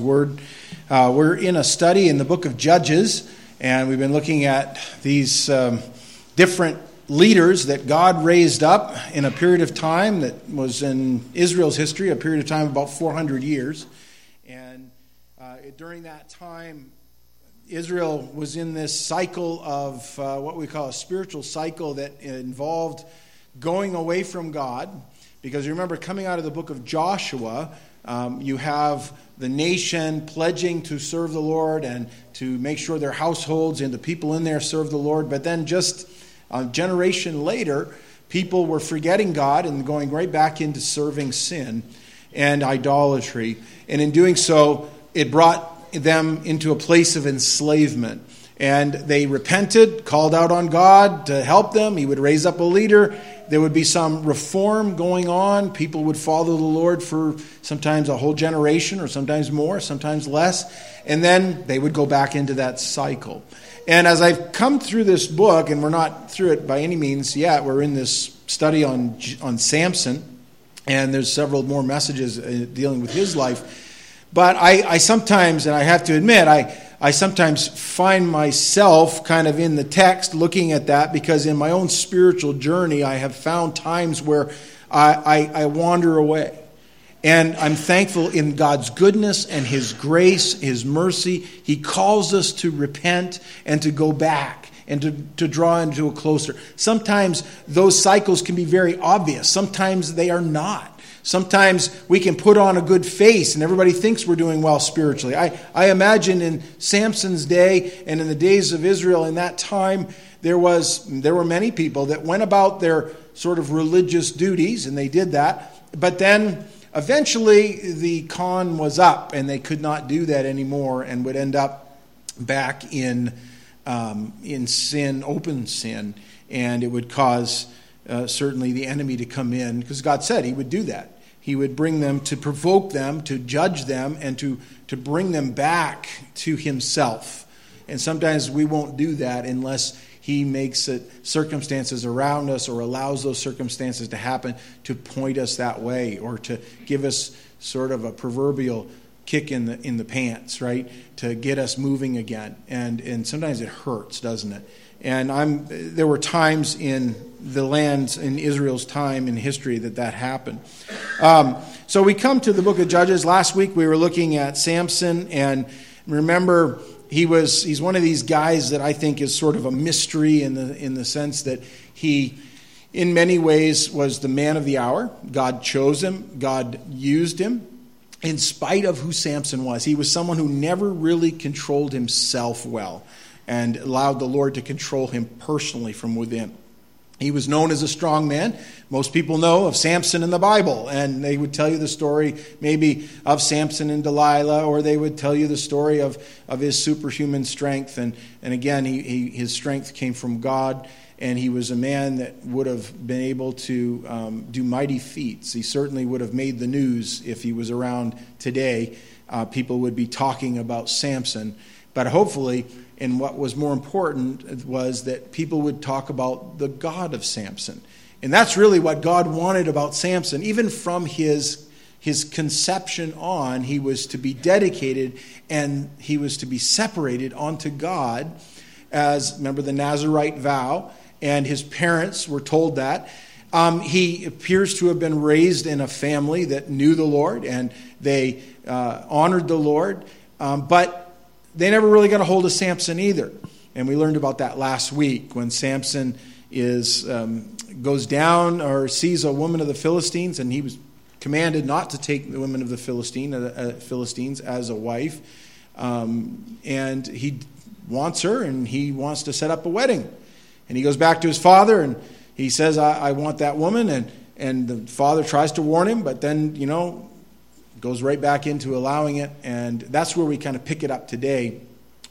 Word. Uh, we're in a study in the book of Judges, and we've been looking at these um, different leaders that God raised up in a period of time that was in Israel's history, a period of time about 400 years. And uh, during that time, Israel was in this cycle of uh, what we call a spiritual cycle that involved going away from God. Because you remember, coming out of the book of Joshua, um, you have the nation pledging to serve the Lord and to make sure their households and the people in there serve the Lord. But then, just a generation later, people were forgetting God and going right back into serving sin and idolatry. And in doing so, it brought them into a place of enslavement. And they repented, called out on God to help them. He would raise up a leader, there would be some reform going on. People would follow the Lord for sometimes a whole generation, or sometimes more, sometimes less. And then they would go back into that cycle. And as I've come through this book, and we're not through it by any means yet, we're in this study on, on Samson, and there's several more messages uh, dealing with his life. But I, I sometimes, and I have to admit, I, I sometimes find myself kind of in the text looking at that because in my own spiritual journey, I have found times where I, I, I wander away. And I'm thankful in God's goodness and His grace, His mercy. He calls us to repent and to go back and to, to draw into a closer. Sometimes those cycles can be very obvious, sometimes they are not. Sometimes we can put on a good face and everybody thinks we're doing well spiritually. I, I imagine in Samson's day and in the days of Israel in that time, there, was, there were many people that went about their sort of religious duties, and they did that. But then eventually the con was up, and they could not do that anymore and would end up back in, um, in sin, open sin, and it would cause. Uh, certainly the enemy to come in because God said he would do that. He would bring them to provoke them, to judge them, and to, to bring them back to Himself. And sometimes we won't do that unless He makes it circumstances around us or allows those circumstances to happen to point us that way or to give us sort of a proverbial kick in the in the pants, right? To get us moving again. And and sometimes it hurts, doesn't it? And I'm there were times in the lands in Israel's time in history that that happened. Um, so we come to the book of Judges. Last week we were looking at Samson, and remember he was he's one of these guys that I think is sort of a mystery in the in the sense that he in many ways was the man of the hour. God chose him, God used him in spite of who Samson was. He was someone who never really controlled himself well and allowed the Lord to control him personally from within. He was known as a strong man. Most people know of Samson in the Bible, and they would tell you the story maybe of Samson and Delilah, or they would tell you the story of, of his superhuman strength. And, and again, he, he, his strength came from God, and he was a man that would have been able to um, do mighty feats. He certainly would have made the news if he was around today. Uh, people would be talking about Samson. But hopefully, and what was more important was that people would talk about the God of Samson. And that's really what God wanted about Samson. Even from his, his conception on, he was to be dedicated and he was to be separated unto God as, remember, the Nazarite vow. And his parents were told that. Um, he appears to have been raised in a family that knew the Lord and they uh, honored the Lord. Um, but they never really got a hold of Samson either. And we learned about that last week when Samson is, um, goes down or sees a woman of the Philistines, and he was commanded not to take the women of the Philistine, uh, uh, Philistines as a wife. Um, and he wants her, and he wants to set up a wedding. And he goes back to his father, and he says, I, I want that woman. And, and the father tries to warn him, but then, you know, goes right back into allowing it. And that's where we kind of pick it up today.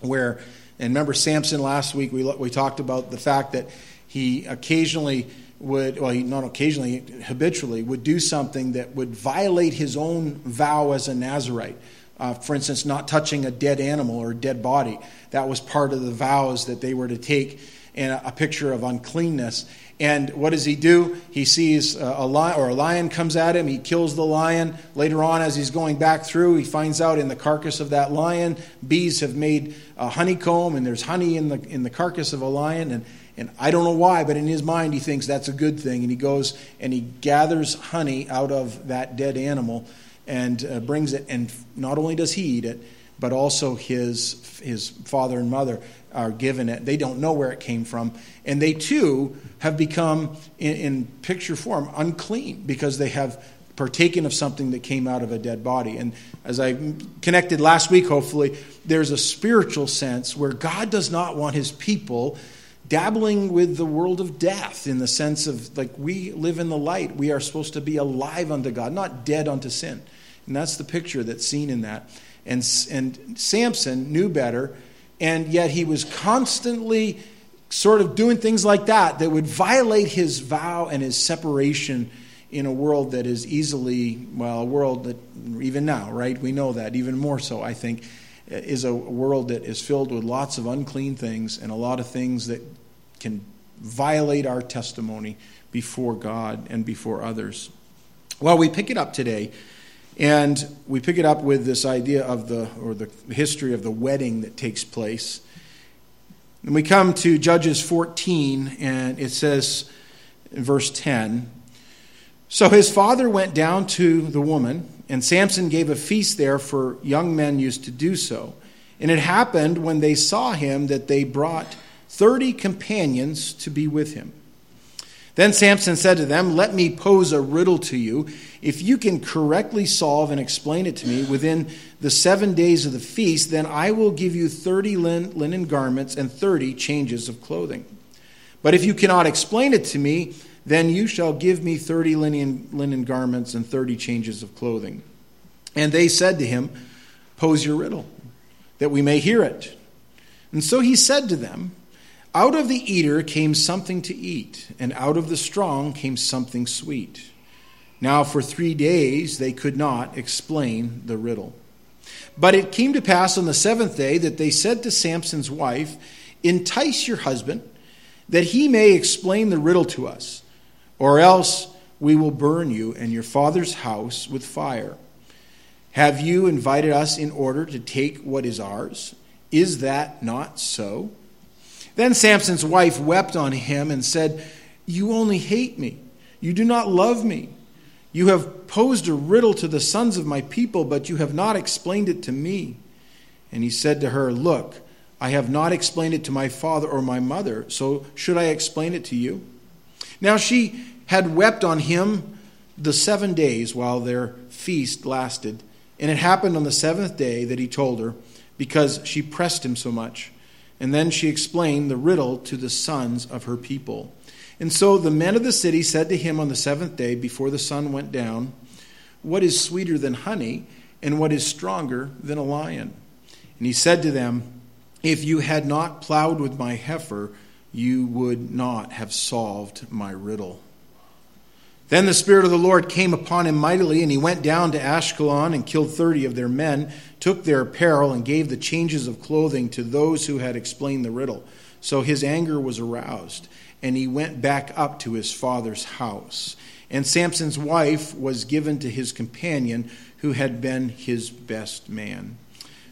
Where, and remember Samson last week, we, we talked about the fact that he occasionally would, well, he, not occasionally, habitually, would do something that would violate his own vow as a Nazarite. Uh, for instance, not touching a dead animal or a dead body. That was part of the vows that they were to take, and a, a picture of uncleanness. And what does he do? He sees a lion, or a lion comes at him. He kills the lion. Later on, as he's going back through, he finds out in the carcass of that lion, bees have made a honeycomb, and there's honey in the in the carcass of a lion. And and I don't know why, but in his mind, he thinks that's a good thing. And he goes and he gathers honey out of that dead animal and uh, brings it. And not only does he eat it, but also his his father and mother are given it. They don't know where it came from. And they too have become, in, in, picture form, unclean because they have partaken of something that came out of a dead body. And as I connected last week, hopefully, there's a spiritual sense where God does not want his people dabbling with the world of death in the sense of like we live in the light. We are supposed to be alive unto God, not dead unto sin. And that's the picture that's seen in that. And, and Samson knew better and yet he was constantly sort of doing things like that that would violate his vow and his separation in a world that is easily, well, a world that even now, right? We know that even more so, I think, is a world that is filled with lots of unclean things and a lot of things that can violate our testimony before God and before others. Well, we pick it up today and we pick it up with this idea of the, or the history of the wedding that takes place. And we come to Judges 14, and it says in verse 10 So his father went down to the woman, and Samson gave a feast there, for young men used to do so. And it happened when they saw him that they brought 30 companions to be with him. Then Samson said to them, Let me pose a riddle to you. If you can correctly solve and explain it to me within the seven days of the feast, then I will give you 30 linen garments and 30 changes of clothing. But if you cannot explain it to me, then you shall give me 30 linen, garments and 30 changes of clothing. And they said to him, Pose your riddle, that we may hear it. And so he said to them, out of the eater came something to eat, and out of the strong came something sweet. Now, for three days they could not explain the riddle. But it came to pass on the seventh day that they said to Samson's wife, Entice your husband, that he may explain the riddle to us, or else we will burn you and your father's house with fire. Have you invited us in order to take what is ours? Is that not so? Then Samson's wife wept on him and said, You only hate me. You do not love me. You have posed a riddle to the sons of my people, but you have not explained it to me. And he said to her, Look, I have not explained it to my father or my mother, so should I explain it to you? Now she had wept on him the seven days while their feast lasted. And it happened on the seventh day that he told her, because she pressed him so much. And then she explained the riddle to the sons of her people. And so the men of the city said to him on the seventh day, before the sun went down, What is sweeter than honey, and what is stronger than a lion? And he said to them, If you had not plowed with my heifer, you would not have solved my riddle. Then the Spirit of the Lord came upon him mightily, and he went down to Ashkelon and killed thirty of their men, took their apparel, and gave the changes of clothing to those who had explained the riddle. So his anger was aroused, and he went back up to his father's house. And Samson's wife was given to his companion, who had been his best man.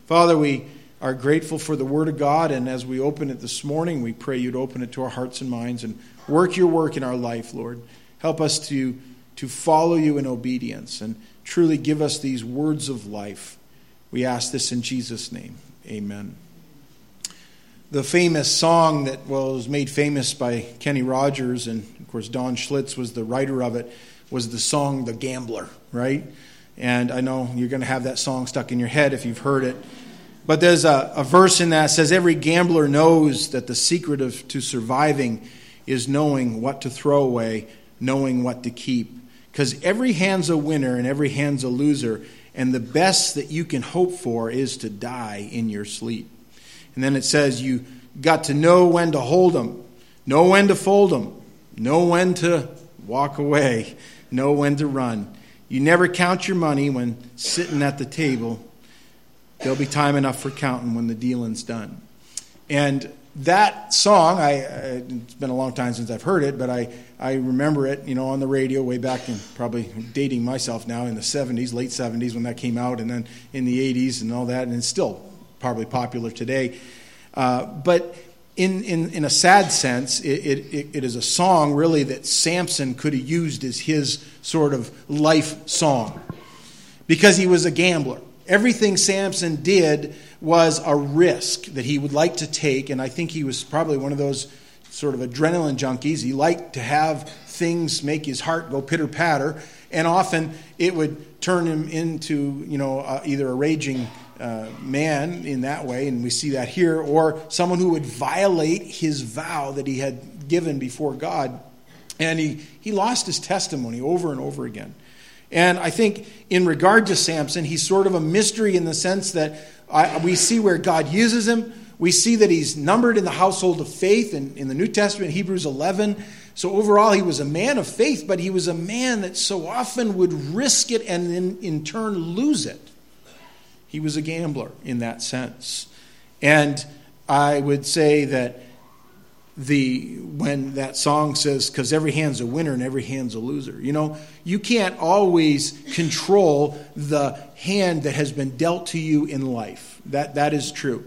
Father, we are grateful for the Word of God, and as we open it this morning, we pray you'd open it to our hearts and minds and work your work in our life, Lord. Help us to, to follow you in obedience and truly give us these words of life. We ask this in Jesus' name. Amen. The famous song that was made famous by Kenny Rogers, and of course, Don Schlitz was the writer of it, was the song The Gambler, right? And I know you're going to have that song stuck in your head if you've heard it. But there's a, a verse in that says, Every gambler knows that the secret of, to surviving is knowing what to throw away knowing what to keep. Because every hand's a winner and every hand's a loser, and the best that you can hope for is to die in your sleep. And then it says you got to know when to hold them, know when to fold them, know when to walk away, know when to run. You never count your money when sitting at the table. There'll be time enough for counting when the dealing's done. And that song, I, it's been a long time since I've heard it, but I, I remember it, you know, on the radio way back in probably dating myself now in the 70s, late 70s when that came out, and then in the 80s and all that, and it's still probably popular today. Uh, but in, in, in a sad sense, it, it, it is a song really that Samson could have used as his sort of life song because he was a gambler. Everything Samson did was a risk that he would like to take, and I think he was probably one of those sort of adrenaline junkies. He liked to have things make his heart go pitter patter, and often it would turn him into, you know, uh, either a raging uh, man in that way, and we see that here, or someone who would violate his vow that he had given before God. And he, he lost his testimony over and over again. And I think in regard to Samson, he's sort of a mystery in the sense that I, we see where God uses him. We see that he's numbered in the household of faith in, in the New Testament, Hebrews 11. So overall, he was a man of faith, but he was a man that so often would risk it and then in turn lose it. He was a gambler in that sense. And I would say that the when that song says because every hand's a winner and every hand's a loser you know? You can't always control the hand that has been dealt to you in life. That that is true.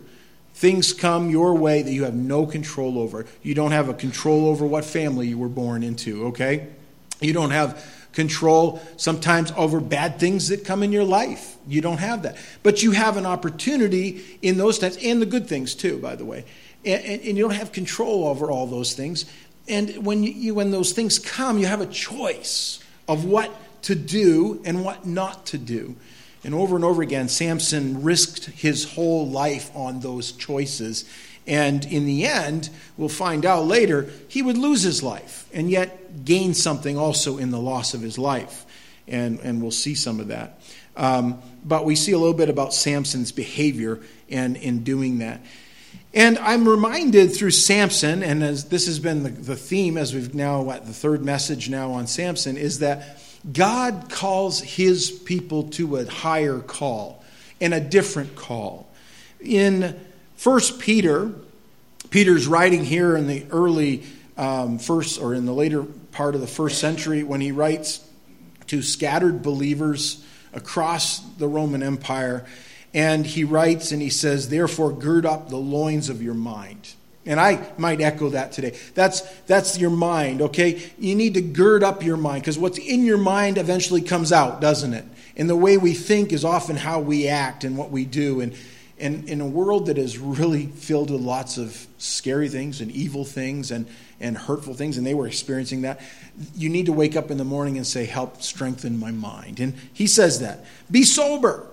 Things come your way that you have no control over. You don't have a control over what family you were born into okay? You don't have control sometimes over bad things that come in your life. You don't have that. But you have an opportunity in those times and the good things too by the way and, and, you don't have control over all those things. And when, you, when those things come, you have a choice of what to do and what not to do. And over and over again, Samson risked his whole life on those choices. And in the end, we'll find out later, he would lose his life and yet gain something also in the loss of his life. And, and we'll see some of that. Um, but we see a little bit about Samson's behavior and in doing that. And I'm reminded through Samson, and as this has been the, the theme as we've now, what, the third message now on Samson, is that God calls his people to a higher call and a different call. In First Peter, Peter's writing here in the early um, first, or in the later part of the first century, when he writes to scattered believers across the Roman Empire. And he writes and he says, Therefore, gird up the loins of your mind. And I might echo that today. That's, that's your mind, okay? You need to gird up your mind because what's in your mind eventually comes out, doesn't it? And the way we think is often how we act and what we do. And, and in a world that is really filled with lots of scary things and evil things and, and hurtful things, and they were experiencing that, you need to wake up in the morning and say, Help strengthen my mind. And he says that. Be sober.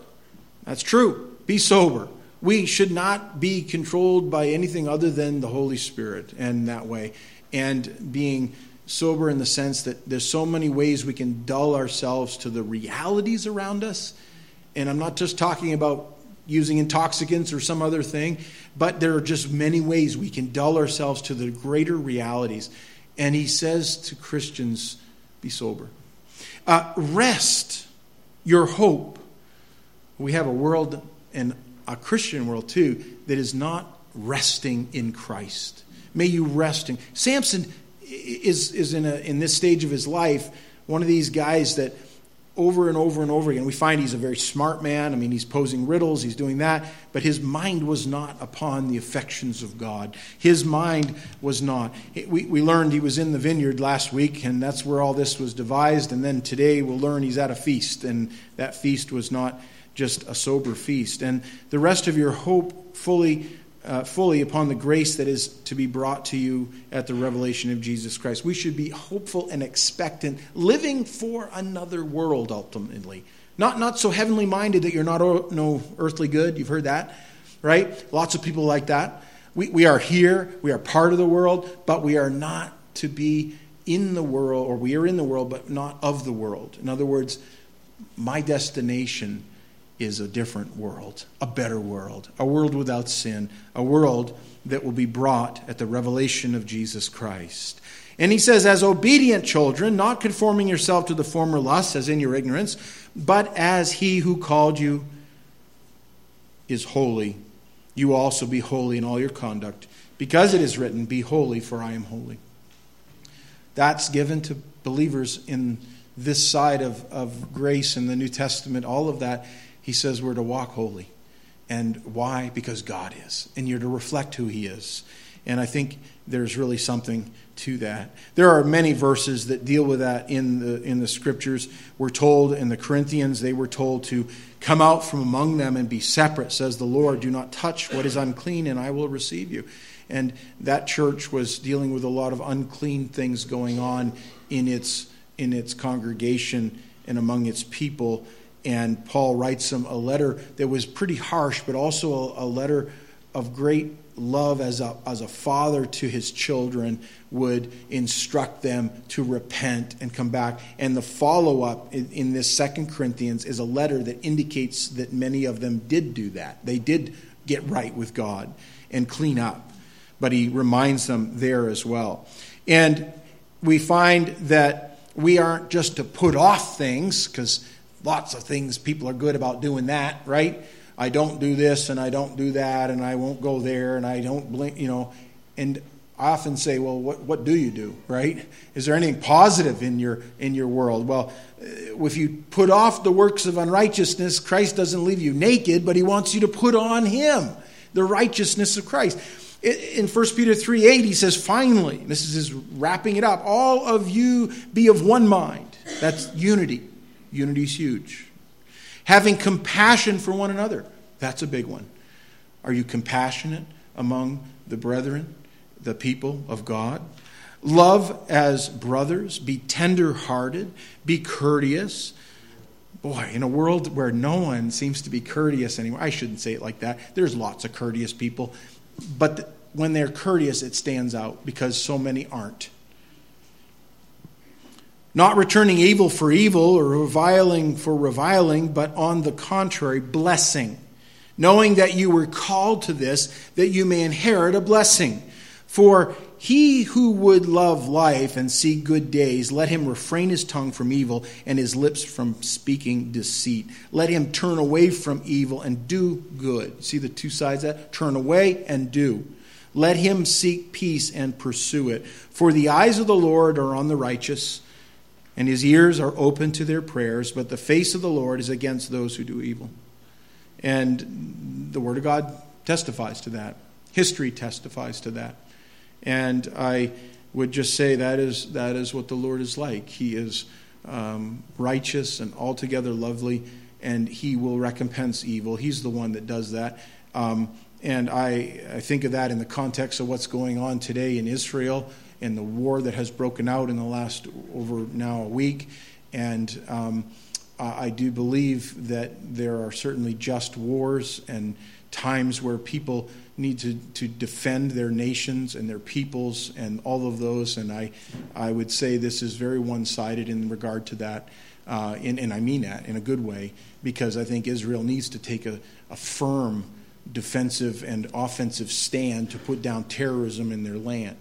That's true. Be sober. We should not be controlled by anything other than the Holy Spirit and that way. And being sober in the sense that there's so many ways we can dull ourselves to the realities around us. And I'm not just talking about using intoxicants or some other thing, but there are just many ways we can dull ourselves to the greater realities. And he says to Christians, be sober. Uh, rest your hope we have a world and a Christian world too that is not resting in Christ. May you rest in. Samson is, is in, a, in this stage of his life one of these guys that over and over and over again, we find he's a very smart man. I mean, he's posing riddles, he's doing that, but his mind was not upon the affections of God. His mind was not. We, we learned he was in the vineyard last week, and that's where all this was devised. And then today we'll learn he's at a feast, and that feast was not just a sober feast. And the rest of your hope fully, uh, fully upon the grace that is to be brought to you at the revelation of Jesus Christ. We should be hopeful and expectant, living for another world ultimately. Not, not so heavenly minded that you're not no earthly good. You've heard that, right? Lots of people like that. We, we are here, we are part of the world, but we are not to be in the world, or we are in the world, but not of the world. In other words, my destination is a different world, a better world, a world without sin, a world that will be brought at the revelation of Jesus Christ. And he says, as obedient children, not conforming yourself to the former lusts, as in your ignorance, but as he who called you is holy, You also be holy in all your conduct, because it is written, Be holy, for I am holy. That's given to believers in this side of, of grace in the New Testament, all of that. He says we're to walk holy. And why? Because God is. And you're to reflect who He is. And I think there's really something to that. There are many verses that deal with that in the in the scriptures. We're told in the Corinthians they were told to come out from among them and be separate, says the Lord. Do not touch what is unclean, and I will receive you. And that church was dealing with a lot of unclean things going on in its in its congregation and among its people. And Paul writes them a letter that was pretty harsh, but also a, a letter of great love as a, as a father to his children would instruct them to repent and come back. And the follow up in, in this Second Corinthians is a letter that indicates that many of them did do that. They did get right with God and clean up. But he reminds them there as well. And we find that we aren't just to put off things, because lots of things people are good about doing that, right? I don't do this and I don't do that and I won't go there and I don't blink, you know. And I often say, well, what, what do you do, right? Is there anything positive in your, in your world? Well, uh, if you put off the works of unrighteousness, Christ doesn't leave you naked, but he wants you to put on him, the righteousness of Christ. In 1 Peter 3 8, he says, finally, this is his wrapping it up, all of you be of one mind. That's unity. Unity is huge. Having compassion for one another. That's a big one. Are you compassionate among the brethren, the people of God? Love as brothers. Be tender hearted. Be courteous. Boy, in a world where no one seems to be courteous anymore, I shouldn't say it like that. There's lots of courteous people. But when they're courteous, it stands out because so many aren't not returning evil for evil or reviling for reviling, but on the contrary, blessing, knowing that you were called to this, that you may inherit a blessing. For he who would love life and see good days, let him refrain his tongue from evil and his lips from speaking deceit. Let him turn away from evil and do good. See the two sides of that? Turn away and do. Let him seek peace and pursue it. For the eyes of the Lord are on the righteous and his ears are open to their prayers, but the face of the Lord is against those who do evil. And the Word of God testifies to that. History testifies to that. And I would just say that is, that is what the Lord is like. He is um, righteous and altogether lovely, and He will recompense evil. He's the one that does that. Um, and I, I think of that in the context of what's going on today in Israel and the war that has broken out in the last over now a week. And um, I do believe that there are certainly just wars and times where people need to, to defend their nations and their peoples and all of those. And I, I would say this is very one sided in regard to that. Uh, and, and, I mean that in a good way, because I think Israel needs to take a, a firm defensive and offensive stand to put down terrorism in their land.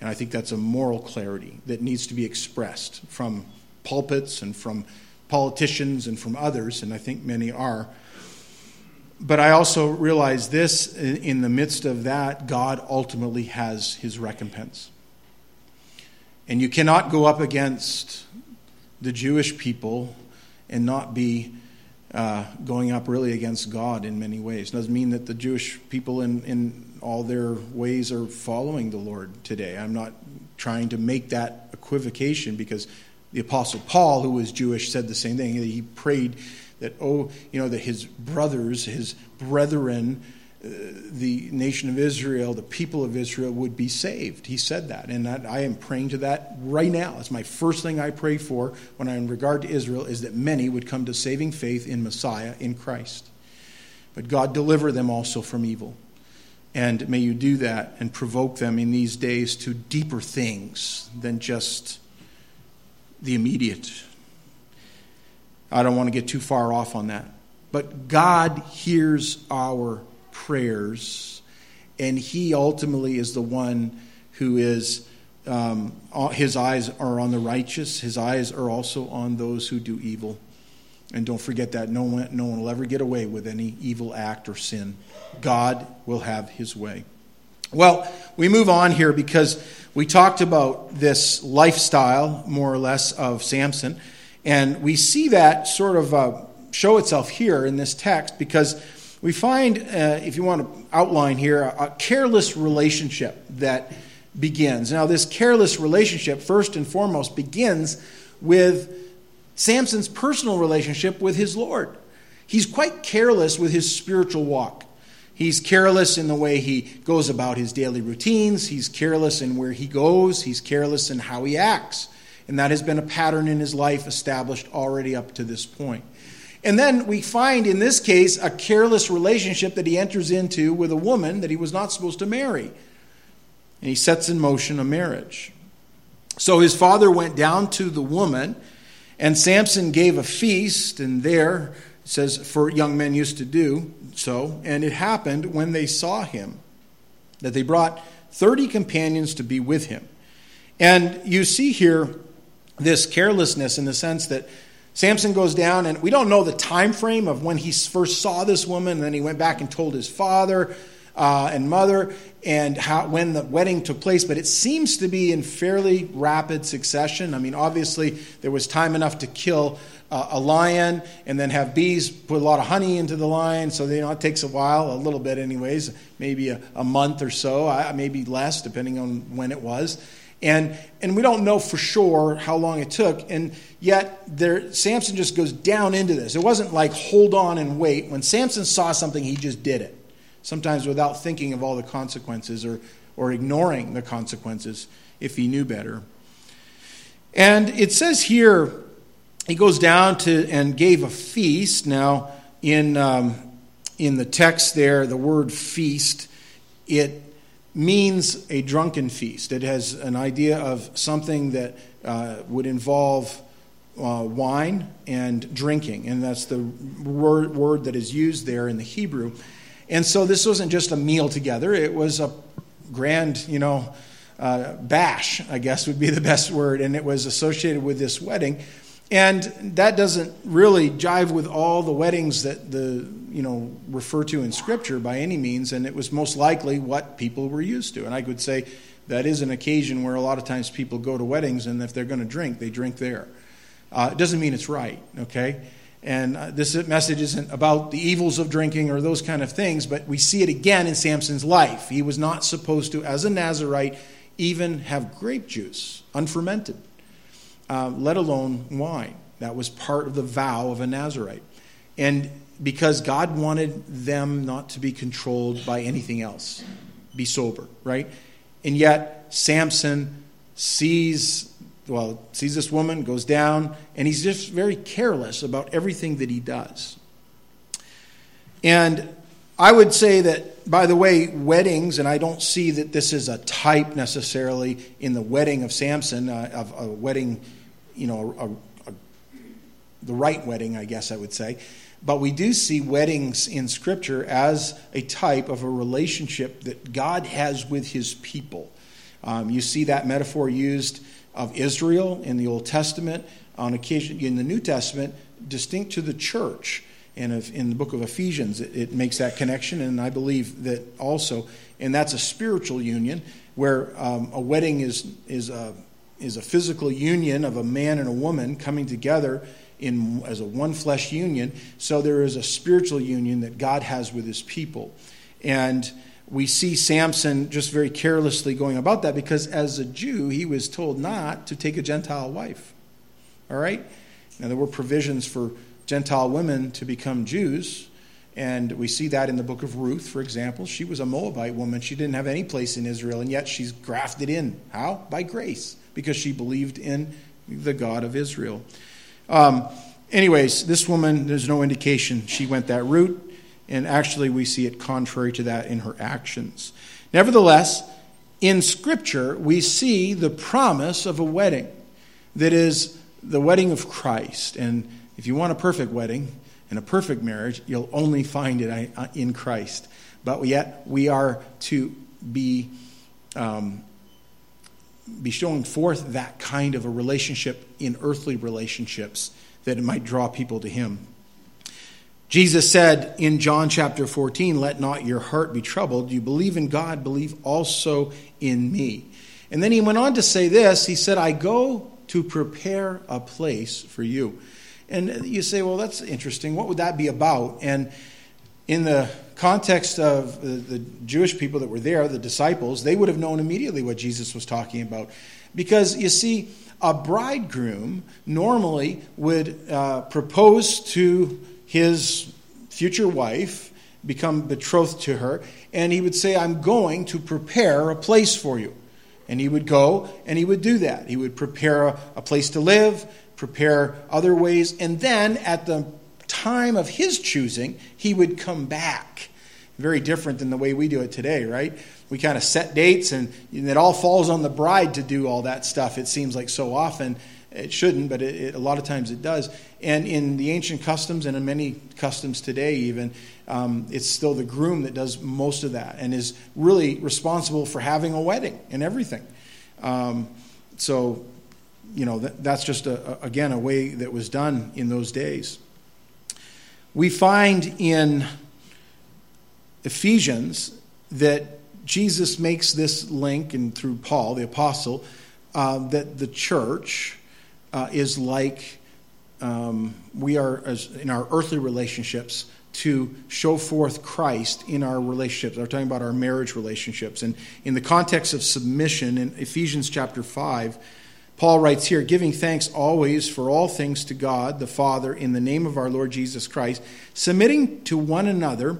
And I think that's a moral clarity that needs to be expressed from pulpits and from politicians and from others, and I think many are. But I also realize this in the midst of that, God ultimately has his recompense. And you cannot go up against the Jewish people and not be uh, going up really against God in many ways. Doesn't mean that the Jewish people in, in all their ways are following the Lord today. I'm not trying to make that equivocation because the Apostle Paul, who was Jewish, said the same thing. He prayed that, oh, you know, that his brothers, his brethren, uh, the nation of Israel, the people of Israel would be saved. He said that. And that, I am praying to that right now. It's my first thing I pray for when I, in regard to Israel, is that many would come to saving faith in Messiah, in Christ. But God deliver them also from evil. And may you do that and provoke them in these days to deeper things than just the immediate. I don't want to get too far off on that. But God hears our prayers, and He ultimately is the one who is, um, His eyes are on the righteous, His eyes are also on those who do evil. And don't forget that no one, no one will ever get away with any evil act or sin. God will have his way. Well, we move on here because we talked about this lifestyle, more or less, of Samson. And we see that sort of uh, show itself here in this text because we find, uh, if you want to outline here, a, a careless relationship that begins. Now, this careless relationship, first and foremost, begins with Samson's personal relationship with his Lord. He's quite careless with his spiritual walk. He's careless in the way he goes about his daily routines. He's careless in where he goes. He's careless in how he acts. And that has been a pattern in his life established already up to this point. And then we find in this case a careless relationship that he enters into with a woman that he was not supposed to marry. And he sets in motion a marriage. So his father went down to the woman, and Samson gave a feast, and there, it says, for young men used to do so. And it happened when they saw him that they brought 30 companions to be with him. And you see here this carelessness in the sense that Samson goes down, and we don't know the time frame of when he first saw this woman, and then he went back and told his father uh, and mother, and how, when the wedding took place, but it seems to be in fairly rapid succession. I mean, obviously, there was time enough to kill uh, a lion and then have bees put a lot of honey into the lion, so you know, it takes a while, a little bit, anyways, maybe a, a month or so, uh, maybe less, depending on when it was. And, and we don't know for sure how long it took. And yet, there, Samson just goes down into this. It wasn't like hold on and wait. When Samson saw something, he just did it, sometimes without thinking of all the consequences or, or ignoring the consequences if he knew better. And it says here, he goes down to and gave a feast. Now, in, um, in the text there, the word feast, it means a drunken feast. It has an idea of something that uh, would involve uh, wine and drinking, and that's the word, word that is used there in the Hebrew. And so this wasn't just a meal together, it was a grand, you know, uh, bash, I guess would be the best word, and it was associated with this wedding. And that doesn't really jive with all the weddings that the you know refer to in Scripture by any means, and it was most likely what people were used to. And I would say that is an occasion where a lot of times people go to weddings, and if they're going to drink, they drink there. Uh, it doesn't mean it's right, okay? And uh, this message isn't about the evils of drinking or those kind of things, but we see it again in Samson's life. He was not supposed to, as a Nazarite, even have grape juice, unfermented uh, let alone wine. That was part of the vow of a Nazarite. And because God wanted them not to be controlled by anything else, be sober, right? And yet, Samson sees well, sees this woman, goes down, and he's just very careless about everything that he does. And I would say that, by the way, weddings, and I don't see that this is a type necessarily in the wedding of Samson, uh, of a wedding, you know, a, a, the right wedding, I guess I would say. But we do see weddings in Scripture as a type of a relationship that God has with his people. Um, you see that metaphor used of Israel in the Old Testament, on occasion in the New Testament, distinct to the church. And in the book of Ephesians, it, it, makes that connection, and I believe that also, and that's a spiritual union where um, a wedding is is a is a physical union of a man and a woman coming together in as a one flesh union. So there is a spiritual union that God has with His people, and we see Samson just very carelessly going about that because as a Jew, he was told not to take a Gentile wife. All right? Now, there were provisions for Gentile women to become Jews. And we see that in the book of Ruth, for example. She was a Moabite woman. She didn't have any place in Israel, and yet she's grafted in. How? By grace, because she believed in the God of Israel. Um, anyways, this woman, there's no indication she went that route, and actually we see it contrary to that in her actions. Nevertheless, in Scripture, we see the promise of a wedding that is the wedding of Christ. And if you want a perfect wedding and a perfect marriage, you'll only find it uh, in Christ. But yet, we are to be, um, be showing forth that kind of a relationship in earthly relationships that it might draw people to him. Jesus said in John chapter 14, Let not your heart be troubled. You believe in God, believe also in me. And then he went on to say this He said, I go to prepare a place for you. And you say, Well, that's interesting. What would that be about? And in the context of the, Jewish people that were there, the disciples, they would have known immediately what Jesus was talking about. Because you see, a bridegroom normally would uh, propose to his future wife, become betrothed to her, and he would say, I'm going to prepare a place for you. And he would go and he would do that. He would prepare a, a place to live, prepare other ways, and then at the time of his choosing, he would come back. Very different than the way we do it today, right? We kind of set dates and it all falls on the bride to do all that stuff, it seems like so often. It shouldn't, but it, it, a lot of times it does. And in the ancient customs and in many customs today, even, um, it's still the groom that does most of that and is really responsible for having a wedding and everything. Um, so, you know, that, that's just, a, a, again, a way that was done in those days. We find in Ephesians that Jesus makes this link, and through Paul, the apostle, uh, that the church uh, is like um, we are as in our earthly relationships to show forth Christ in our relationships. We're talking about our marriage relationships. And in the context of submission in Ephesians chapter 5, Paul writes here, giving thanks always for all things to God the Father in the name of our Lord Jesus Christ, submitting to one another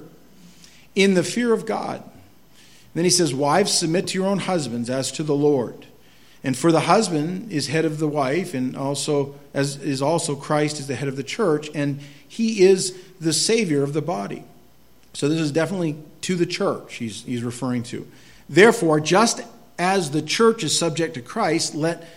in the fear of God. And then he says, Wives, submit to your own husbands as to the Lord. And for the husband is head of the wife, and also as is also Christ is the head of the church, and he is the Savior of the body. So this is definitely to the church he's, he's referring to. Therefore, just as the church is subject to Christ, let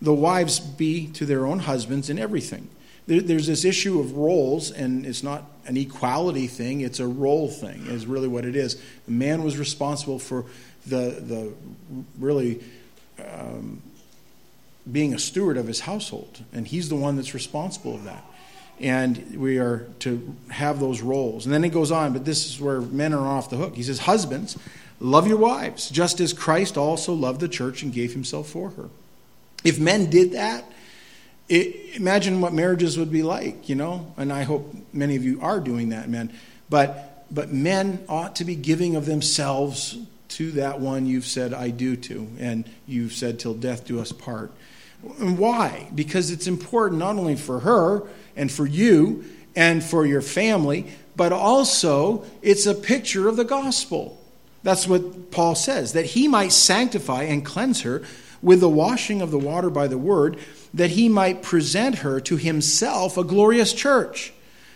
the wives be to their own husbands in everything. There, there's this issue of roles, and it's not an equality thing, it's a role thing, is really what it is. The man was responsible for the, the really um, being a steward of his household, and he's the one that's responsible of that. And we are to have those roles. And then he goes on, but this is where men are off the hook. He says, Husbands, love your wives, just as Christ also loved the church and gave himself for her. If men did that, it, imagine what marriages would be like, you know? And I hope many of you are doing that, men. But, but men ought to be giving of themselves to that one you've said, I do to, and you've said, till death do us part. And why? Because it's important not only for her and for you and for your family, but also it's a picture of the gospel. That's what Paul says, that he might sanctify and cleanse her with the washing of the water by the word, that he might present her to himself a glorious church,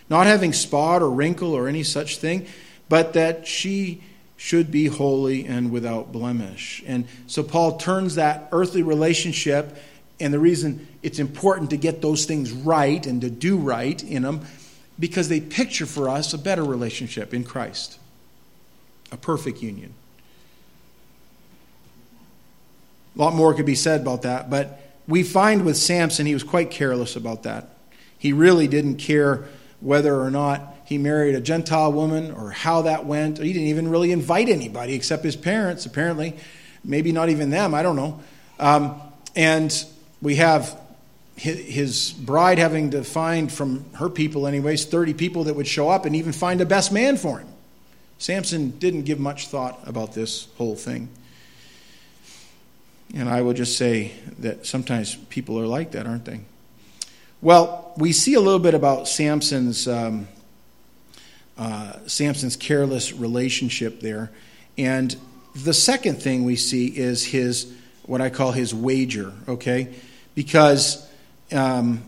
not having spot or wrinkle or any such thing, but that she should be holy and without blemish. And so Paul turns that earthly relationship, and the reason it's important to get those things right and to do right in them, because they picture for us a better relationship in Christ, a perfect union. A lot more could be said about that, but we find with Samson, he was quite careless about that. He really didn't care whether or not he married a Gentile woman or how that went. He didn't even really invite anybody except his parents, apparently. Maybe not even them, I don't know. Um, and we have his bride having to find from her people, anyways, 30 people that would show up and even find a best man for him. Samson didn't give much thought about this whole thing. And I will just say that sometimes people are like that, aren't they? Well, we see a little bit about Samson's um, uh, Samson's careless relationship there, and the second thing we see is his what I call his wager. Okay, because um,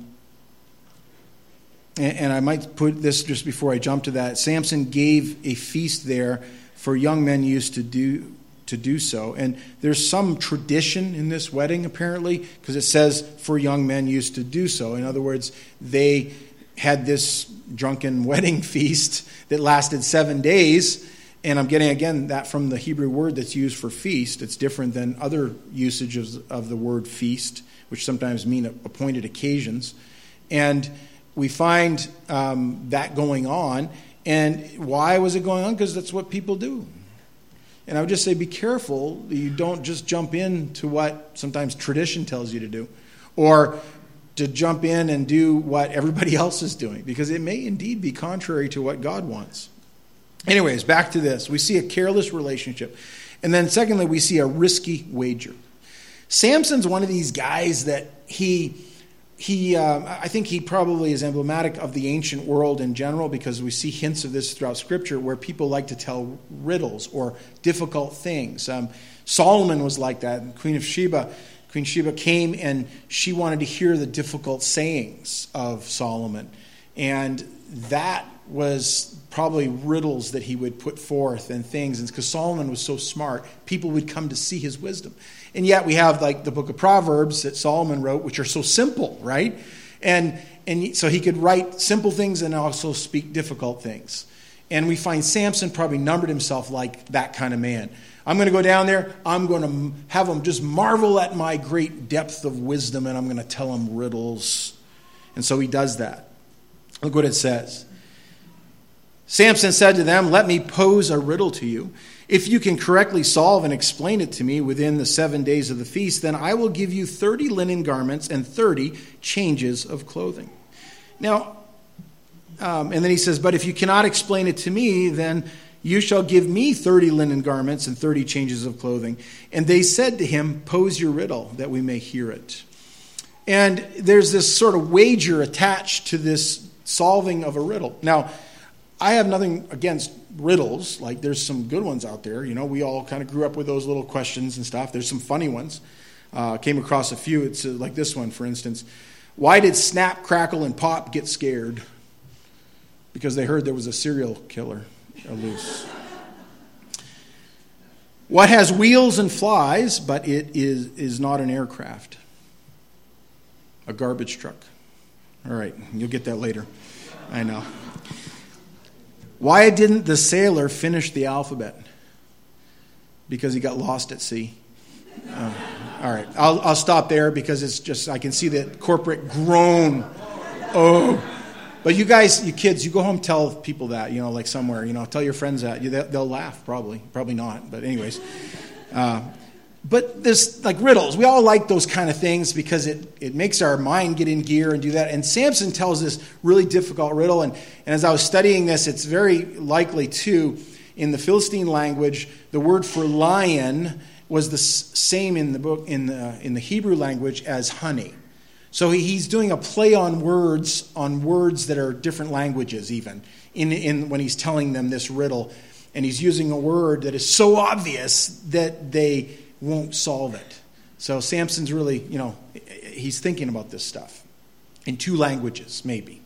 and, and I might put this just before I jump to that. Samson gave a feast there for young men used to do to do so. And there's some tradition in this wedding, apparently, because it says for young men used to do so. In other words, they had this drunken wedding feast that lasted seven days. And I'm getting, again, that from the Hebrew word that's used for feast. It's different than other usages of the word feast, which sometimes mean appointed occasions. And we find um, that going on. And why was it going on? Because that's what people do. And I would just say be careful you don't just jump into what sometimes tradition tells you to do or to jump in and do what everybody else is doing because it may indeed be contrary to what God wants. Anyways, back to this. We see a careless relationship. And then, secondly, we see a risky wager. Samson's one of these guys that he he, um, I think he probably is emblematic of the ancient world in general because we see hints of this throughout Scripture where people like to tell riddles or difficult things. Um, Solomon was like that. Queen of Sheba, Queen Sheba came and she wanted to hear the difficult sayings of Solomon, and that was probably riddles that he would put forth and things. And because Solomon was so smart, people would come to see his wisdom. And yet we have like the book of Proverbs that Solomon wrote, which are so simple, right? And, and so he could write simple things and also speak difficult things. And we find Samson probably numbered himself like that kind of man. I'm going to go down there. I'm going to have them just marvel at my great depth of wisdom, and I'm going to tell them riddles. And so he does that. Look what it says. Samson said to them, Let me pose a riddle to you. If you can correctly solve and explain it to me within the seven days of the feast, then I will give you 30 linen garments and 30 changes of clothing. Now, um, and then he says, But if you cannot explain it to me, then you shall give me 30 linen garments and 30 changes of clothing. And they said to him, Pose your riddle that we may hear it. And there's this sort of wager attached to this solving of a riddle. Now, I have nothing against riddles. Like, there's some good ones out there. You know, we all kind of grew up with those little questions and stuff. There's some funny ones. Uh, came across a few. It's uh, like this one, for instance. Why did Snap, Crackle, and Pop get scared? Because they heard there was a serial killer loose. What has wheels and flies, but it is, is not an aircraft? A garbage truck. All right, you'll get that later. I know. Why didn't the sailor finish the alphabet? Because he got lost at sea. Uh, all right, I'll, I'll stop there because it's just, I can see that corporate groan. Oh. But you guys, you kids, you go home, tell people that, you know, like somewhere, you know, tell your friends that. They'll laugh, probably. Probably not, but, anyways. Uh, but there's like riddles. We all like those kind of things because it, it makes our mind get in gear and do that. And Samson tells this really difficult riddle. And, and as I was studying this, it's very likely, too, in the Philistine language, the word for lion was the same in the book in the, in the Hebrew language as honey. So he's doing a play on words on words that are different languages, even in, in when he's telling them this riddle, and he's using a word that is so obvious that they won't solve it. So Samson's really, you know, he's thinking about this stuff in two languages, maybe.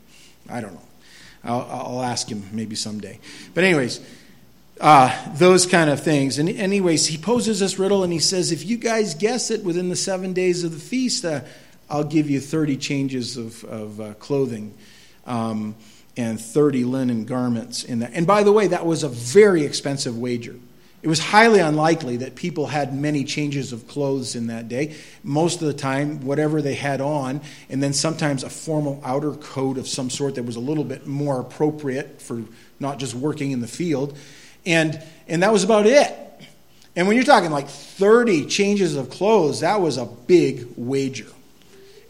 I don't know. I'll, I'll ask him maybe someday. But, anyways, uh, those kind of things. And, anyways, he poses this riddle and he says, if you guys guess it within the seven days of the feast, uh, I'll give you 30 changes of, of uh, clothing. Um, and 30 linen garments in that. And by the way, that was a very expensive wager. It was highly unlikely that people had many changes of clothes in that day. Most of the time, whatever they had on, and then sometimes a formal outer coat of some sort that was a little bit more appropriate for not just working in the field. And, and that was about it. And when you're talking like 30 changes of clothes, that was a big wager.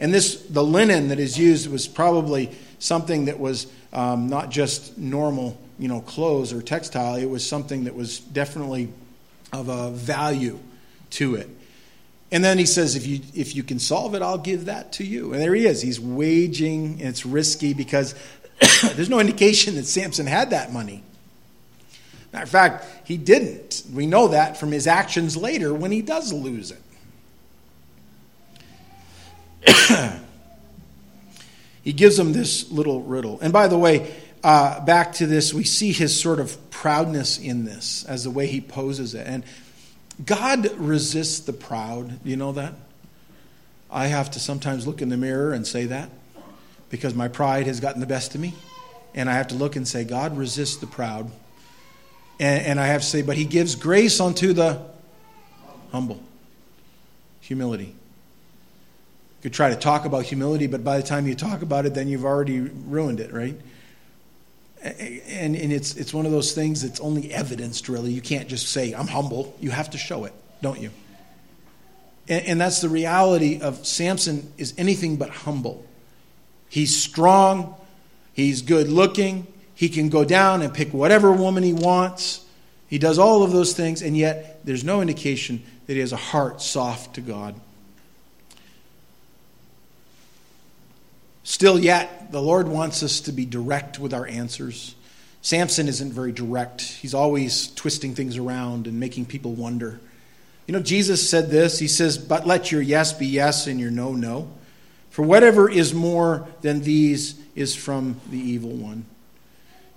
And this, the linen that is used was probably something that was um, not just normal you know, clothes or textile. It was something that was definitely of a value to it. And then he says, if you, if you can solve it, I'll give that to you. And there he is. He's waging, and it's risky because there's no indication that Samson had that money. Matter of fact, he didn't. We know that from his actions later when he does lose it. he gives them this little riddle. And by the way, uh, back to this, we see his sort of proudness in this as the way he poses it. And God resists the proud. You know that? I have to sometimes look in the mirror and say that because my pride has gotten the best of me. And I have to look and say, God resists the proud. And, and I have to say, but he gives grace unto the humble. Humility. Could try to talk about humility, but by the time you talk about it, then you've already ruined it, right? And, and it's, it's one of those things that's only evidenced, really. You can't just say, I'm humble. You have to show it, don't you? And, and that's the reality of Samson is anything but humble. He's strong, he's good looking, he can go down and pick whatever woman he wants. He does all of those things, and yet there's no indication that he has a heart soft to God. Still, yet, the Lord wants us to be direct with our answers. Samson isn't very direct. He's always twisting things around and making people wonder. You know, Jesus said this He says, But let your yes be yes and your no, no. For whatever is more than these is from the evil one.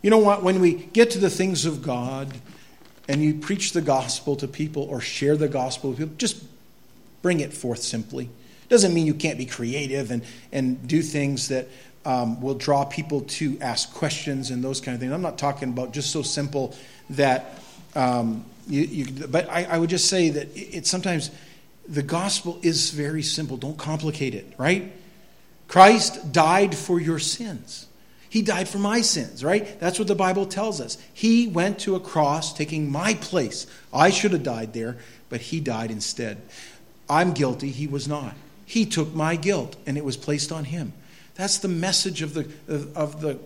You know what? When we get to the things of God and you preach the gospel to people or share the gospel with people, just bring it forth simply. Doesn't mean you can't be creative and, and do things that um, will draw people to ask questions and those kind of things. I'm not talking about just so simple that, um, you, you, but I, I, would just say that it's it, sometimes the gospel is very simple. Don't complicate it, right? Christ died for your sins. He died for my sins, right? That's what the Bible tells us. He went to a cross taking my place. I should have died there, but he died instead. I'm guilty, he was not. He took my guilt and it was placed on him. That's the message of the, of, the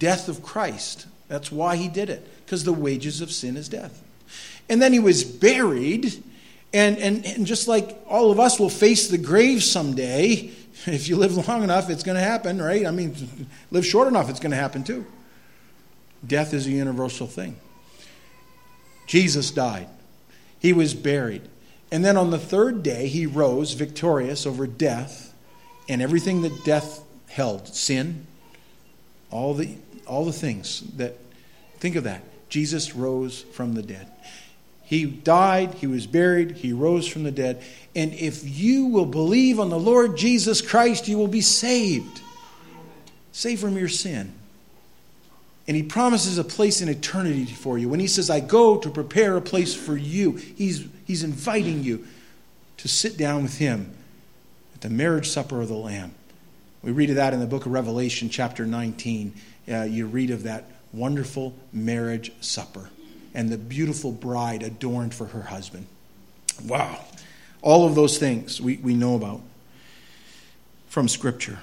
death of Christ. That's why he did it, because the wages of sin is death. And then he was buried, and, and, and just like all of us will face the grave someday, if you live long enough, it's going to happen, right? I mean, live short enough, it's going to happen too. Death is a universal thing. Jesus died, he was buried. And then on the third day, he rose victorious over death and everything that death held sin, all the, all the things that, think of that. Jesus rose from the dead. He died, he was buried, he rose from the dead. And if you will believe on the Lord Jesus Christ, you will be saved. Saved from your sin. And he promises a place in eternity for you. When he says, I go to prepare a place for you, he's, he's inviting you to sit down with him at the marriage supper of the Lamb. We read of that in the book of Revelation, chapter 19. Uh, you read of that wonderful marriage supper and the beautiful bride adorned for her husband. Wow. All of those things we, we know about from Scripture.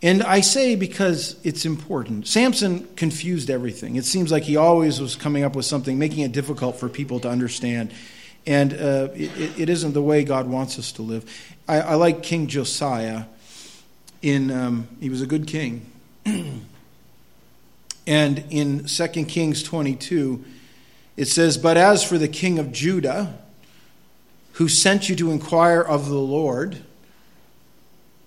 And I say because it's important. Samson confused everything. It seems like he always was coming up with something, making it difficult for people to understand. And uh, it, it isn't the way God wants us to live. I, I like King Josiah. In um, he was a good king. and in 2 Kings 22, it says, But as for the king of Judah, who sent you to inquire of the Lord,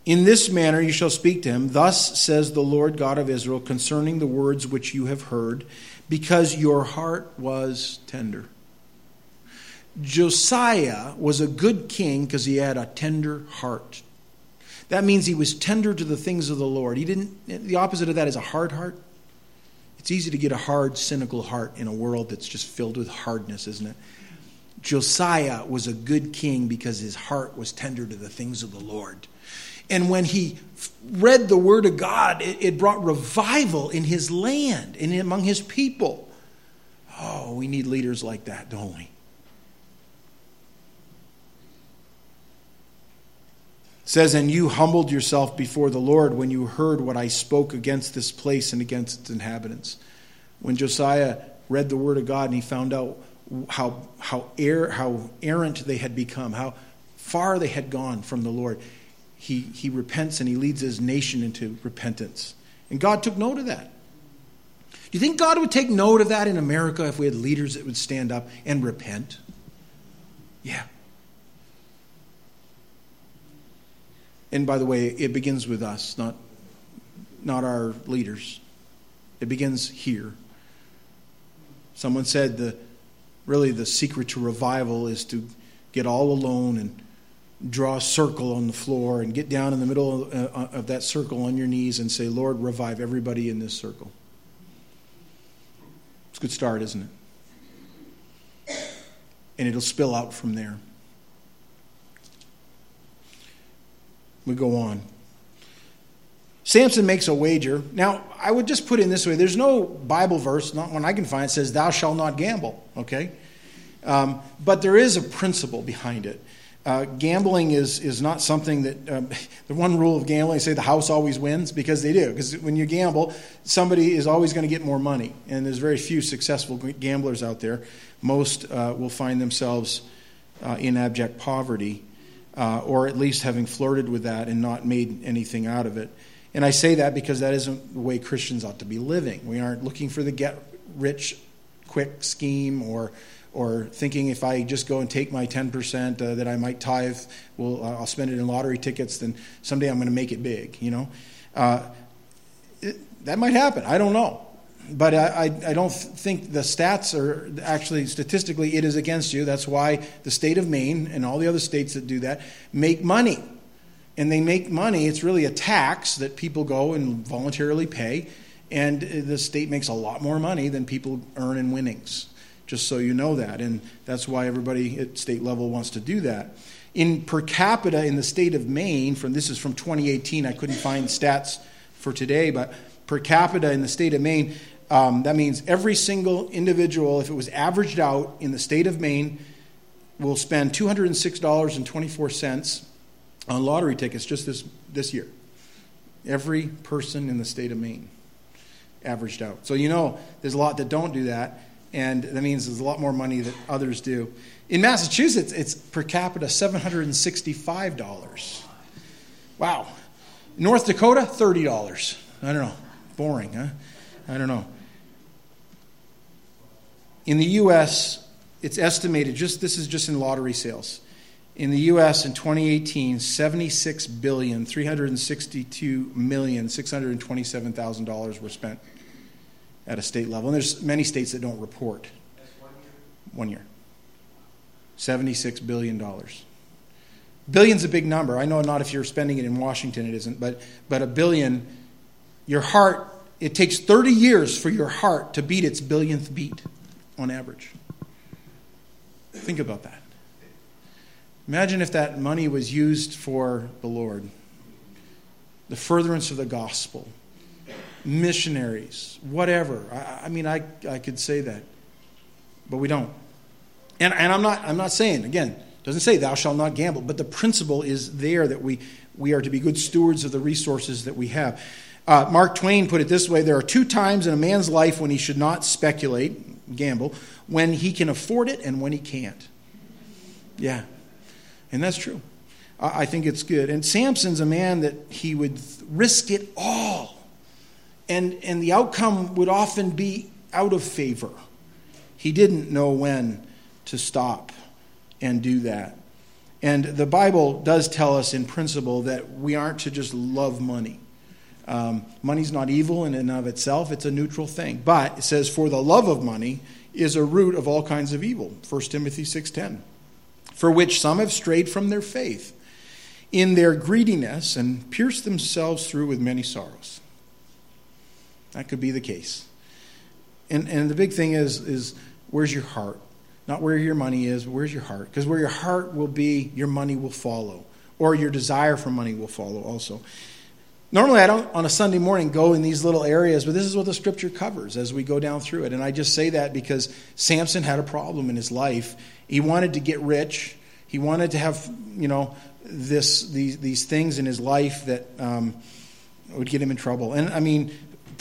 in this manner you shall speak to him. Thus says the Lord God of Israel concerning the words which you have heard, because your heart was tender. Josiah was a good king because he had a tender heart. That means he was tender to the things of the Lord. He didn't the opposite of that is a hard heart. It's easy to get a hard, cynical heart in a world that's just filled with hardness, isn't it? Josiah was a good king because his heart was tender to the things of the Lord. And when he read the word of God, it, it brought revival in his land and among his people. Oh, we need leaders like that, don't we? Says, And you humbled yourself before the Lord when you heard what I spoke against this place and against its inhabitants. When Josiah read the word of God and he found out how, how, er, how errant they had become, how far they had gone from the Lord, he, he repents and he leads his nation into repentance. And God took note of that. Do you think God would take note of that in America if we had leaders that would stand up and repent? Yeah. And by the way, it begins with us, not, not our leaders. It begins here. Someone said the really the secret to revival is to get all alone and draw a circle on the floor and get down in the middle of, uh, of that circle on your knees and say, Lord, revive everybody in this circle. It's a good start, isn't it? And it'll spill out from there. We go on. Samson makes a wager. Now, I would just put in this way there's no Bible verse, not one I can find, says, Thou shalt not gamble, okay? Um, but there is a principle behind it. Uh, gambling is, is not something that um, the one rule of gambling say the house always wins because they do. Because when you gamble somebody is always going to get more money and there's very few successful gamblers out there. Most uh, will find themselves uh, in abject poverty uh, or at least having flirted with that and not made anything out of it. And i say that because that isn't the way christians ought to be living. We aren't looking for the get rich quick scheme or or thinking if I just go and take my 10% uh, that I might tithe, well, I'll spend it in lottery tickets, then someday I'm going to make it big, you know. Uh, it, that might happen. I don't know. But I, I, I, don't think the stats are actually statistically it is against you. That's why the state of Maine and all the other states that do that make money. And they make money, it's really a tax that people go and voluntarily pay. And the state makes a lot more money than people earn in winnings just so you know that. And that's why everybody at state level wants to do that. In per capita in the state of Maine, from this is from 2018, I couldn't find stats for today, but per capita in the state of Maine, um, that means every single individual, if it was averaged out in the state of Maine, will spend $206.24 on lottery tickets just this, this year. Every person in the state of Maine averaged out. So you know there's a lot that don't do that and that means there's a lot more money that others do. In Massachusetts, it's per capita $765. Wow. North Dakota, $30. I don't know. Boring, huh? I don't know. In the U.S., it's estimated, just this is just in lottery sales. In the U.S. in 2018, $76 billion, $362 million, $627,000 were spent at a state level. And there's many states that don't report. One year. $76 billion. Billion's a big number. I know not if you're spending it in Washington, it isn't, but, but a billion, your heart, it takes 30 years for your heart to beat its billionth beat on average. Think about that. Imagine if that money was used for the Lord, the furtherance of the gospel, missionaries, whatever. I, I, mean, I, I could say that, but we don't. And, and I'm, not, I'm not saying, again, doesn't say thou shalt not gamble, but the principle is there that we, we are to be good stewards of the resources that we have. Uh, Mark Twain put it this way there are two times in a man's life when he should not speculate, gamble, when he can afford it and when he can't. Yeah, and that's true. I, I think it's good. And Samson's a man that he would risk it all and, and the outcome would often be out of favor. He didn't know when to stop and do that. And the Bible does tell us in principle that we aren't to just love money. Um, money's not evil in and of itself, it's a neutral thing. But it says, for the love of money is a root of all kinds of evil. 1 Timothy 6.10. For which some have strayed from their faith in their greediness and pierced themselves through with many sorrows. That could be the case. And, and the big thing is, is where's your heart? Not where your money is, but where's your heart? Because where your heart will be, your money will follow. Or your desire for money will follow also. Normally, I don't on a Sunday morning go in these little areas, but this is what the scripture covers as we go down through it. And I just say that because Samson had a problem in his life. He wanted to get rich. He wanted to have, you know, this these these things in his life that um, would get him in trouble. And I mean,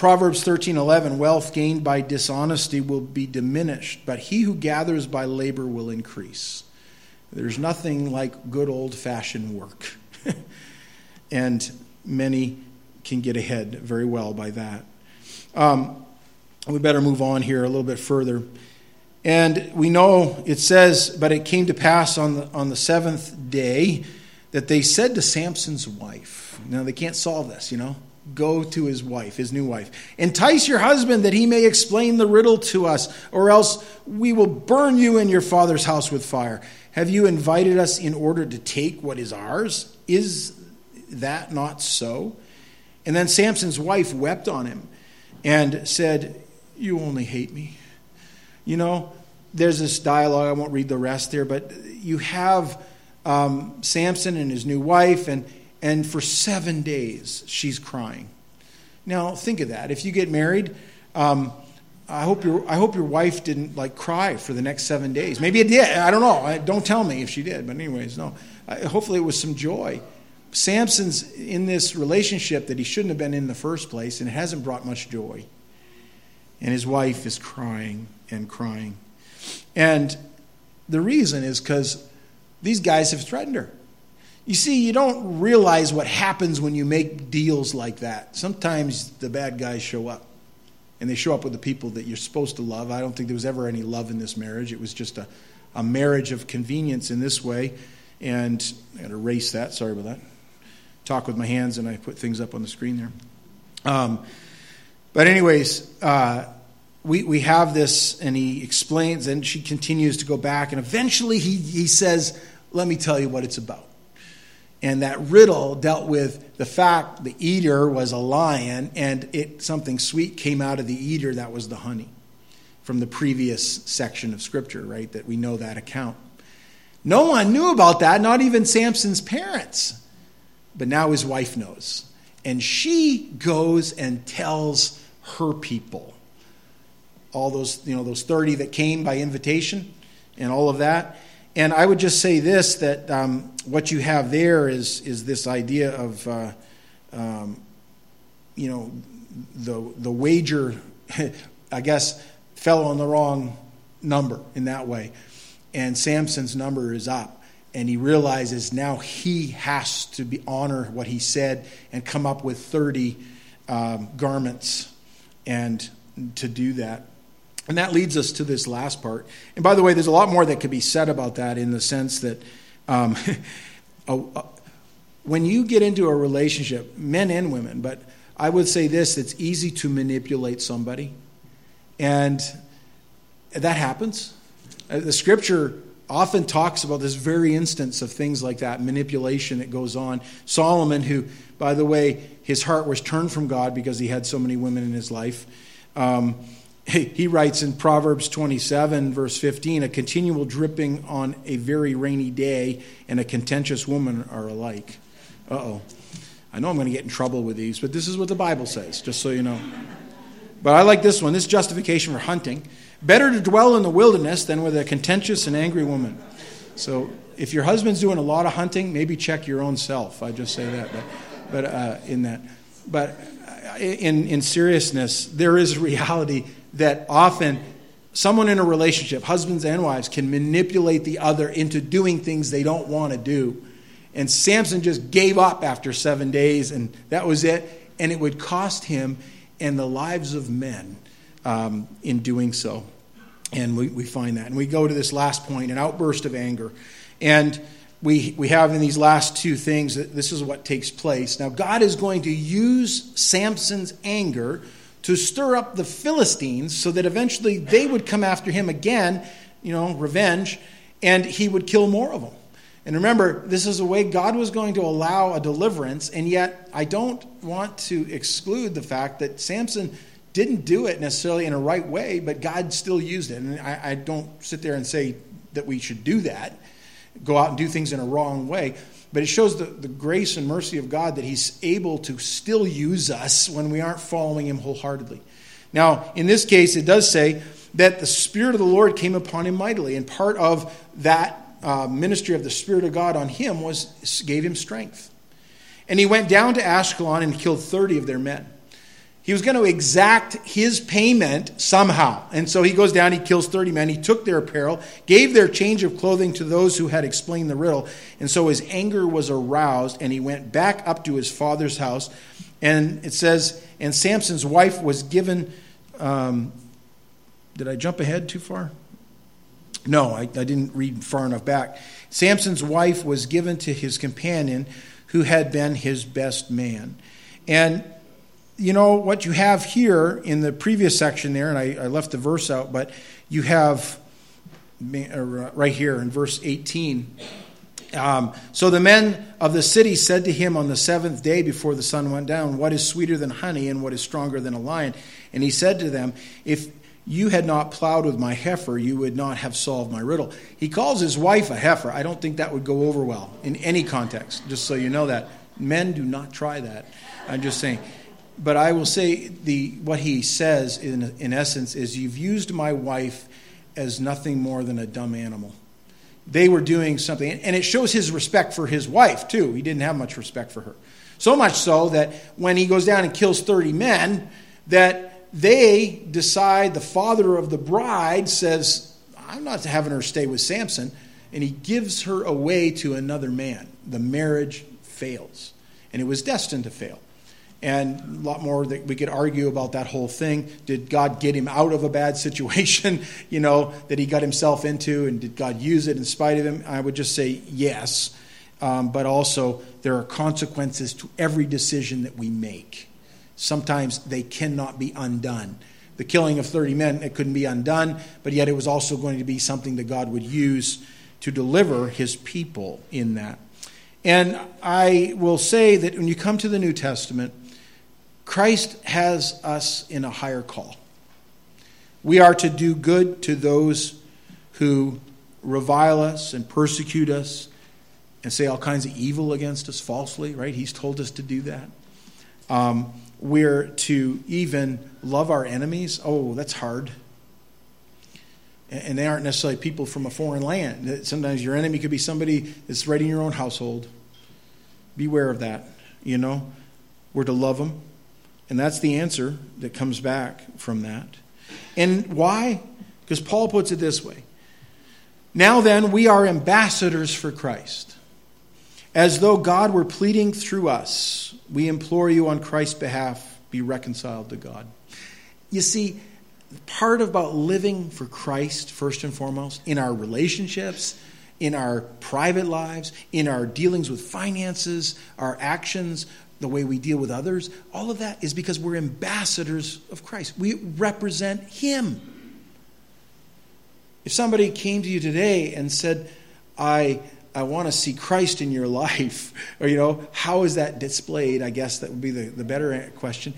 Proverbs 13:11 Wealth gained by dishonesty will be diminished, but he who gathers by labor will increase. There's nothing like good old-fashioned work. and many can get ahead very well by that. Um, we better move on here a little bit further. And we know it says, but it came to pass on the, on the seventh day that they said to Samson's wife, now they can't solve this, you know go to his wife, his new wife. Entice your husband that he may explain the riddle to us, or else we will burn you and your father's house with fire. Have you invited us in order to take what is ours? Is that not so? And then Samson's wife wept on him and said, You only hate me. You know, there's this dialogue, I won't read the rest there, but you have um, Samson and his new wife, and and for seven days she's crying. Now, think of that. If you get married, um, I hope your I hope your wife didn't like cry for the next seven days. Maybe it did. I don't know. don't tell me if she did. But anyways, no. hopefully it was some joy. Samson's in this relationship that he shouldn't have been in the first place, and it hasn't brought much joy. And his wife is crying and crying, and the reason is because these guys have threatened her. You see, you don't realize what happens when you make deals like that. Sometimes the bad guys show up and they show up with the people that you're supposed to love. I don't think there was ever any love in this marriage. It was just a, a marriage of convenience in this way. And I got to erase that. Sorry about that. Talk with my hands and I put things up on the screen there. Um, but, anyways, uh, we, we have this, and he explains, and she continues to go back, and eventually he, he says, Let me tell you what it's about. And that riddle dealt with the fact the eater was a lion, and it, something sweet came out of the eater that was the honey from the previous section of Scripture, right? That we know that account. No one knew about that, not even Samson's parents. But now his wife knows. And she goes and tells her people. All those, you know, those 30 that came by invitation and all of that. And I would just say this that um, what you have there is, is this idea of, uh, um, you know, the, the wager, I guess, fell on the wrong number in that way. And Samson's number is up. And he realizes now he has to be, honor what he said and come up with 30 um, garments and to do that. And that leads us to this last part. And by the way, there's a lot more that could be said about that in the sense that um, when you get into a relationship, men and women, but I would say this it's easy to manipulate somebody. And that happens. Uh, the scripture often talks about this very instance of things like that manipulation that goes on. Solomon, who, by the way, his heart was turned from God because he had so many women in his life. Um, he writes in Proverbs 27, verse 15, a continual dripping on a very rainy day and a contentious woman are alike. Uh oh. I know I'm going to get in trouble with these, but this is what the Bible says, just so you know. But I like this one this justification for hunting. Better to dwell in the wilderness than with a contentious and angry woman. So if your husband's doing a lot of hunting, maybe check your own self. I just say that. But, but uh, in that. But uh, in, in seriousness, there is reality that often someone in a relationship, husbands and wives, can manipulate the other into doing things they don't want to do. And Samson just gave up after seven days, and that was it. And it would cost him and the lives of men um, in doing so. And we, we find that. And we go to this last point an outburst of anger. And we, we have in these last two things that this is what takes place. Now, God is going to use Samson's anger to stir up the Philistines so that eventually they would come after him again, you know, revenge, and he would kill more of them. And remember, this is a way God was going to allow a deliverance, and yet I don't want to exclude the fact that Samson didn't do it necessarily in a right way, but God still used it. And I, I don't sit there and say that we should do that, go out and do things in a wrong way. But it shows the, the grace and mercy of God that He's able to still use us when we aren't following Him wholeheartedly. Now, in this case, it does say that the Spirit of the Lord came upon him mightily, and part of that uh, ministry of the Spirit of God on him was gave him strength. And he went down to Ashkelon and killed 30 of their men. He was going to exact his payment somehow. And so he goes down, he kills 30 men. He took their apparel, gave their change of clothing to those who had explained the riddle. And so his anger was aroused, and he went back up to his father's house. And it says, and Samson's wife was given. Um, did I jump ahead too far? No, I, I didn't read far enough back. Samson's wife was given to his companion who had been his best man. And you know, what you have here in the previous section there, and I, I left the verse out, but you have uh, right here in verse 18. Um, so the men of the city said to him on the seventh day before the sun went down, What is sweeter than honey and what is stronger than a lion? And he said to them, If you had not plowed with my heifer, you would not have solved my riddle. He calls his wife a heifer. I don't think that would go over well in any context, just so you know that. Men do not try that. I'm just saying. But I will say the what he says in in essence is you've used my wife as nothing more than a dumb animal. They were doing something, and it shows his respect for his wife too. He didn't have much respect for her. So much so that when he goes down and kills 30 men, that they decide the father of the bride says, I'm not having her stay with Samson. And he gives her away to another man. The marriage fails. And it was destined to fail. And a lot more that we could argue about that whole thing. Did God get him out of a bad situation, you know, that he got himself into? And did God use it in spite of him? I would just say yes. Um, but also, there are consequences to every decision that we make. Sometimes they cannot be undone. The killing of 30 men, it couldn't be undone, but yet it was also going to be something that God would use to deliver his people in that. And I will say that when you come to the New Testament, Christ has us in a higher call. We are to do good to those who revile us and persecute us and say all kinds of evil against us falsely, right? He's told us to do that. Um, we're to even love our enemies. Oh, that's hard. And they aren't necessarily people from a foreign land. Sometimes your enemy could be somebody that's right in your own household. Beware of that, you know. We're to love them. And that's the answer that comes back from that. And why? Because Paul puts it this way Now then, we are ambassadors for Christ. As though God were pleading through us, we implore you on Christ's behalf, be reconciled to God. You see, part about living for Christ, first and foremost, in our relationships, in our private lives, in our dealings with finances, our actions, the way we deal with others, all of that is because we're ambassadors of Christ. We represent Him. If somebody came to you today and said, I I want to see Christ in your life. Or, you know, how is that displayed? I guess that would be the, the better question.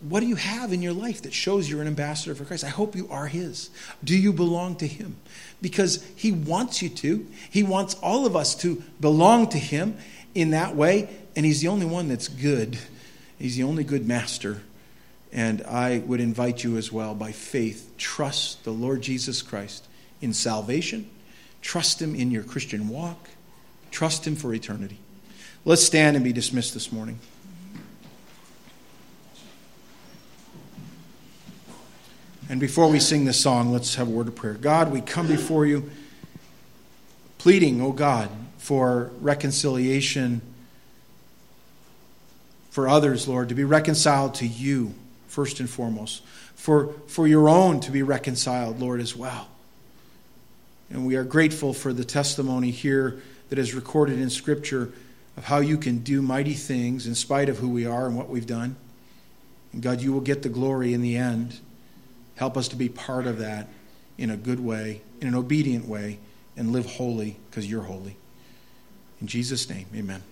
What do you have in your life that shows you're an ambassador for Christ? I hope you are His. Do you belong to Him? Because He wants you to. He wants all of us to belong to Him in that way. And He's the only one that's good. He's the only good master. And I would invite you as well, by faith, trust the Lord Jesus Christ in salvation Trust Him in your Christian walk. Trust Him for eternity. Let's stand and be dismissed this morning. And before we sing this song, let's have a word of prayer. God, we come before you pleading, oh God, for reconciliation for others, Lord, to be reconciled to you, first and foremost, for, for your own to be reconciled, Lord, as well. And we are grateful for the testimony here that is recorded in Scripture of how you can do mighty things in spite of who we are and what we've done. And God, you will get the glory in the end. Help us to be part of that in a good way, in an obedient way, and live holy because you're holy. In Jesus' name, amen.